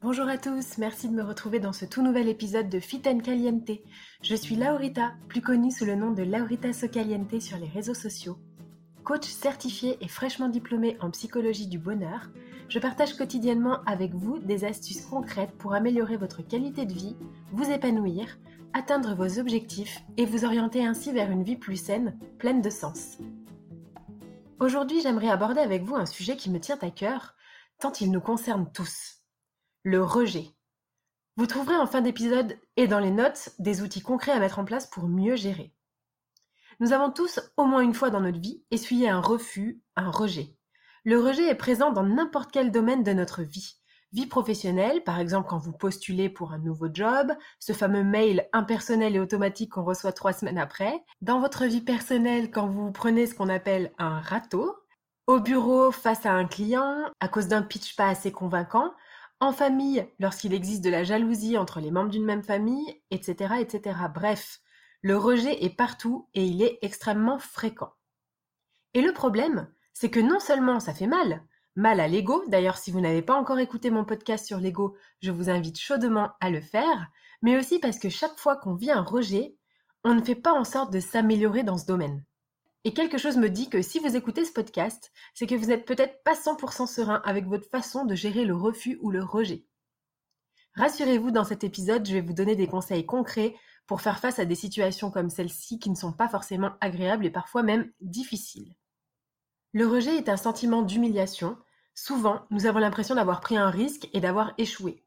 Bonjour à tous, merci de me retrouver dans ce tout nouvel épisode de Fit and Caliente. Je suis Laurita, plus connue sous le nom de Laurita Socaliente sur les réseaux sociaux. Coach certifié et fraîchement diplômée en psychologie du bonheur, je partage quotidiennement avec vous des astuces concrètes pour améliorer votre qualité de vie, vous épanouir, atteindre vos objectifs et vous orienter ainsi vers une vie plus saine, pleine de sens. Aujourd'hui, j'aimerais aborder avec vous un sujet qui me tient à cœur, tant il nous concerne tous le rejet. Vous trouverez en fin d'épisode et dans les notes des outils concrets à mettre en place pour mieux gérer. Nous avons tous, au moins une fois dans notre vie, essuyé un refus, un rejet. Le rejet est présent dans n'importe quel domaine de notre vie. Vie professionnelle, par exemple quand vous postulez pour un nouveau job, ce fameux mail impersonnel et automatique qu'on reçoit trois semaines après. Dans votre vie personnelle, quand vous prenez ce qu'on appelle un râteau. Au bureau, face à un client, à cause d'un pitch pas assez convaincant en famille lorsqu'il existe de la jalousie entre les membres d'une même famille, etc., etc. Bref, le rejet est partout et il est extrêmement fréquent. Et le problème, c'est que non seulement ça fait mal, mal à l'ego, d'ailleurs si vous n'avez pas encore écouté mon podcast sur l'ego, je vous invite chaudement à le faire, mais aussi parce que chaque fois qu'on vit un rejet, on ne fait pas en sorte de s'améliorer dans ce domaine. Et quelque chose me dit que si vous écoutez ce podcast, c'est que vous n'êtes peut-être pas 100% serein avec votre façon de gérer le refus ou le rejet. Rassurez-vous, dans cet épisode, je vais vous donner des conseils concrets pour faire face à des situations comme celle-ci qui ne sont pas forcément agréables et parfois même difficiles. Le rejet est un sentiment d'humiliation. Souvent, nous avons l'impression d'avoir pris un risque et d'avoir échoué.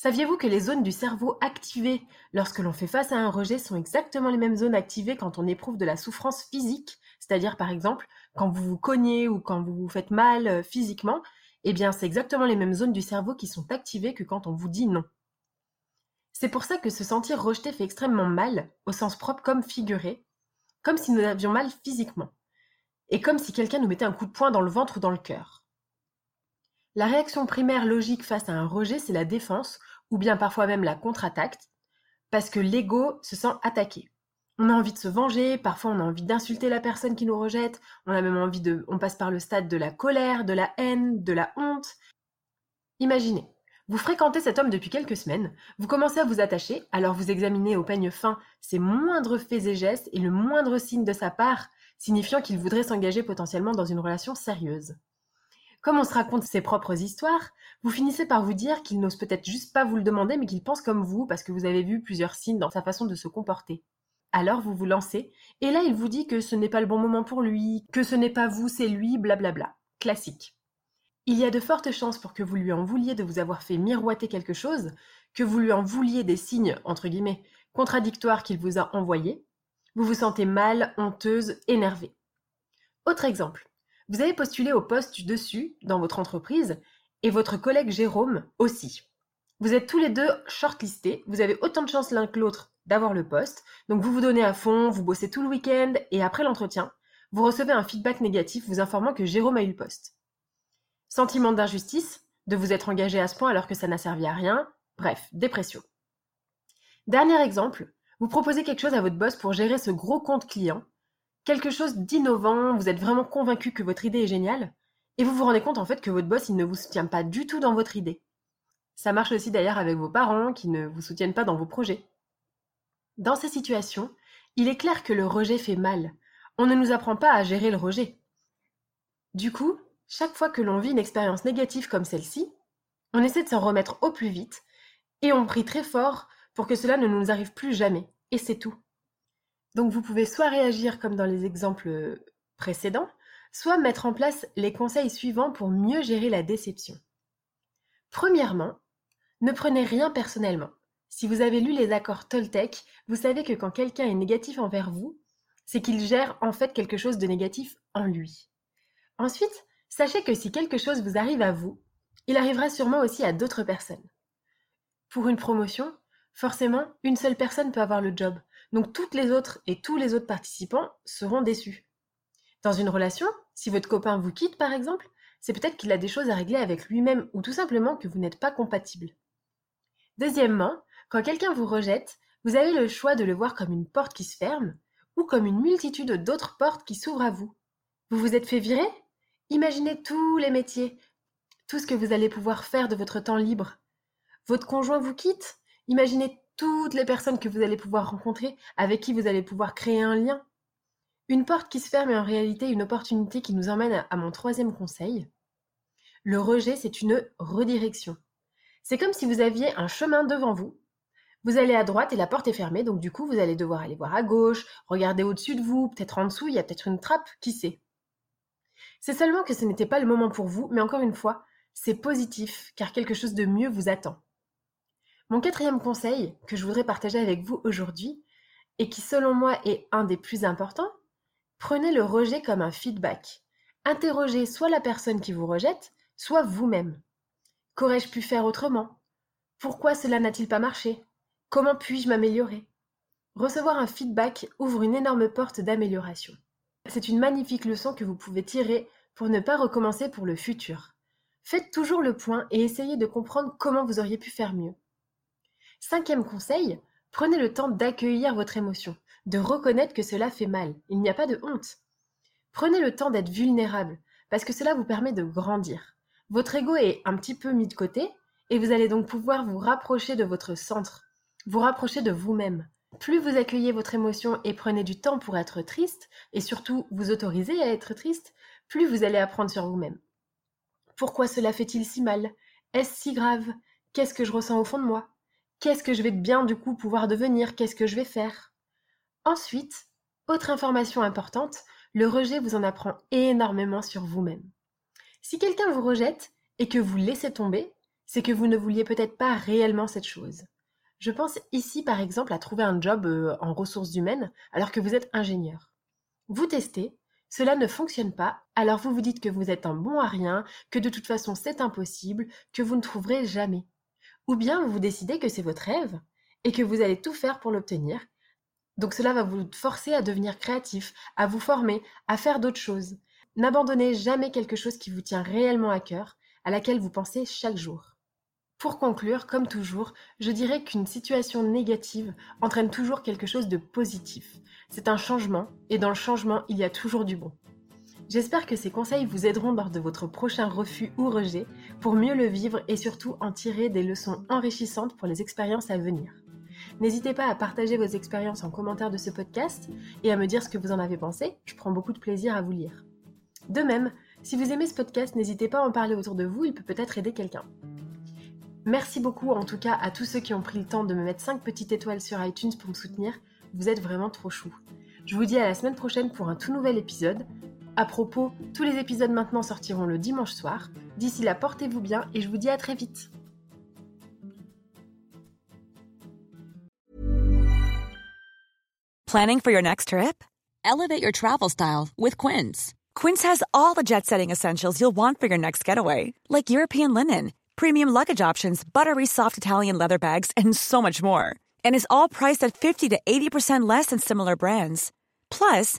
Saviez-vous que les zones du cerveau activées lorsque l'on fait face à un rejet sont exactement les mêmes zones activées quand on éprouve de la souffrance physique, c'est-à-dire par exemple quand vous vous cognez ou quand vous vous faites mal euh, physiquement, eh bien c'est exactement les mêmes zones du cerveau qui sont activées que quand on vous dit non. C'est pour ça que se sentir rejeté fait extrêmement mal, au sens propre comme figuré, comme si nous avions mal physiquement, et comme si quelqu'un nous mettait un coup de poing dans le ventre ou dans le cœur. La réaction primaire logique face à un rejet, c'est la défense, ou bien parfois même la contre-attaque, parce que l'ego se sent attaqué. On a envie de se venger, parfois on a envie d'insulter la personne qui nous rejette, on a même envie de... On passe par le stade de la colère, de la haine, de la honte. Imaginez, vous fréquentez cet homme depuis quelques semaines, vous commencez à vous attacher, alors vous examinez au peigne fin ses moindres faits et gestes et le moindre signe de sa part, signifiant qu'il voudrait s'engager potentiellement dans une relation sérieuse. Comme on se raconte ses propres histoires, vous finissez par vous dire qu'il n'ose peut-être juste pas vous le demander, mais qu'il pense comme vous parce que vous avez vu plusieurs signes dans sa façon de se comporter. Alors vous vous lancez, et là il vous dit que ce n'est pas le bon moment pour lui, que ce n'est pas vous, c'est lui, blablabla. Classique. Il y a de fortes chances pour que vous lui en vouliez de vous avoir fait miroiter quelque chose, que vous lui en vouliez des signes, entre guillemets, contradictoires qu'il vous a envoyés. Vous vous sentez mal, honteuse, énervée. Autre exemple. Vous avez postulé au poste dessus dans votre entreprise et votre collègue Jérôme aussi. Vous êtes tous les deux shortlistés, vous avez autant de chances l'un que l'autre d'avoir le poste, donc vous vous donnez à fond, vous bossez tout le week-end et après l'entretien, vous recevez un feedback négatif vous informant que Jérôme a eu le poste. Sentiment d'injustice, de vous être engagé à ce point alors que ça n'a servi à rien, bref, dépression. Dernier exemple, vous proposez quelque chose à votre boss pour gérer ce gros compte client, quelque chose d'innovant, vous êtes vraiment convaincu que votre idée est géniale, et vous vous rendez compte en fait que votre boss ne vous soutient pas du tout dans votre idée. Ça marche aussi d'ailleurs avec vos parents qui ne vous soutiennent pas dans vos projets. Dans ces situations, il est clair que le rejet fait mal. On ne nous apprend pas à gérer le rejet. Du coup, chaque fois que l'on vit une expérience négative comme celle-ci, on essaie de s'en remettre au plus vite et on prie très fort pour que cela ne nous arrive plus jamais. Et c'est tout. Donc vous pouvez soit réagir comme dans les exemples précédents, soit mettre en place les conseils suivants pour mieux gérer la déception. Premièrement, ne prenez rien personnellement. Si vous avez lu les accords Toltec, vous savez que quand quelqu'un est négatif envers vous, c'est qu'il gère en fait quelque chose de négatif en lui. Ensuite, sachez que si quelque chose vous arrive à vous, il arrivera sûrement aussi à d'autres personnes. Pour une promotion, forcément, une seule personne peut avoir le job. Donc toutes les autres et tous les autres participants seront déçus. Dans une relation, si votre copain vous quitte par exemple, c'est peut-être qu'il a des choses à régler avec lui-même ou tout simplement que vous n'êtes pas compatible. Deuxièmement, quand quelqu'un vous rejette, vous avez le choix de le voir comme une porte qui se ferme ou comme une multitude d'autres portes qui s'ouvrent à vous. Vous vous êtes fait virer? Imaginez tous les métiers, tout ce que vous allez pouvoir faire de votre temps libre. Votre conjoint vous quitte? Imaginez toutes les personnes que vous allez pouvoir rencontrer, avec qui vous allez pouvoir créer un lien. Une porte qui se ferme est en réalité une opportunité qui nous emmène à mon troisième conseil. Le rejet, c'est une redirection. C'est comme si vous aviez un chemin devant vous. Vous allez à droite et la porte est fermée, donc du coup vous allez devoir aller voir à gauche, regarder au-dessus de vous, peut-être en dessous, il y a peut-être une trappe, qui sait. C'est seulement que ce n'était pas le moment pour vous, mais encore une fois, c'est positif, car quelque chose de mieux vous attend. Mon quatrième conseil que je voudrais partager avec vous aujourd'hui, et qui selon moi est un des plus importants, prenez le rejet comme un feedback. Interrogez soit la personne qui vous rejette, soit vous-même. Qu'aurais-je pu faire autrement? Pourquoi cela n'a-t-il pas marché? Comment puis-je m'améliorer? Recevoir un feedback ouvre une énorme porte d'amélioration. C'est une magnifique leçon que vous pouvez tirer pour ne pas recommencer pour le futur. Faites toujours le point et essayez de comprendre comment vous auriez pu faire mieux. Cinquième conseil, prenez le temps d'accueillir votre émotion, de reconnaître que cela fait mal. Il n'y a pas de honte. Prenez le temps d'être vulnérable, parce que cela vous permet de grandir. Votre ego est un petit peu mis de côté, et vous allez donc pouvoir vous rapprocher de votre centre, vous rapprocher de vous-même. Plus vous accueillez votre émotion et prenez du temps pour être triste, et surtout vous autorisez à être triste, plus vous allez apprendre sur vous-même. Pourquoi cela fait-il si mal? Est-ce si grave? Qu'est-ce que je ressens au fond de moi? Qu'est-ce que je vais bien du coup pouvoir devenir? Qu'est-ce que je vais faire? Ensuite, autre information importante, le rejet vous en apprend énormément sur vous-même. Si quelqu'un vous rejette et que vous laissez tomber, c'est que vous ne vouliez peut-être pas réellement cette chose. Je pense ici par exemple à trouver un job euh, en ressources humaines alors que vous êtes ingénieur. Vous testez, cela ne fonctionne pas, alors vous vous dites que vous êtes un bon à rien, que de toute façon c'est impossible, que vous ne trouverez jamais. Ou bien vous décidez que c'est votre rêve et que vous allez tout faire pour l'obtenir. Donc cela va vous forcer à devenir créatif, à vous former, à faire d'autres choses. N'abandonnez jamais quelque chose qui vous tient réellement à cœur, à laquelle vous pensez chaque jour. Pour conclure, comme toujours, je dirais qu'une situation négative entraîne toujours quelque chose de positif. C'est un changement, et dans le changement, il y a toujours du bon. J'espère que ces conseils vous aideront lors de votre prochain refus ou rejet pour mieux le vivre et surtout en tirer des leçons enrichissantes pour les expériences à venir. N'hésitez pas à partager vos expériences en commentaire de ce podcast et à me dire ce que vous en avez pensé, je prends beaucoup de plaisir à vous lire. De même, si vous aimez ce podcast, n'hésitez pas à en parler autour de vous, il peut peut-être aider quelqu'un. Merci beaucoup en tout cas à tous ceux qui ont pris le temps de me mettre 5 petites étoiles sur iTunes pour me soutenir, vous êtes vraiment trop chou. Je vous dis à la semaine prochaine pour un tout nouvel épisode. À propos, tous les épisodes maintenant sortiront le dimanche soir. D'ici là, portez-vous bien et je vous dis à très vite. Planning for your next trip? Elevate your travel style with Quince. Quince has all the jet setting essentials you'll want for your next getaway, like European linen, premium luggage options, buttery soft Italian leather bags, and so much more. And is all priced at 50 to 80% less than similar brands. Plus,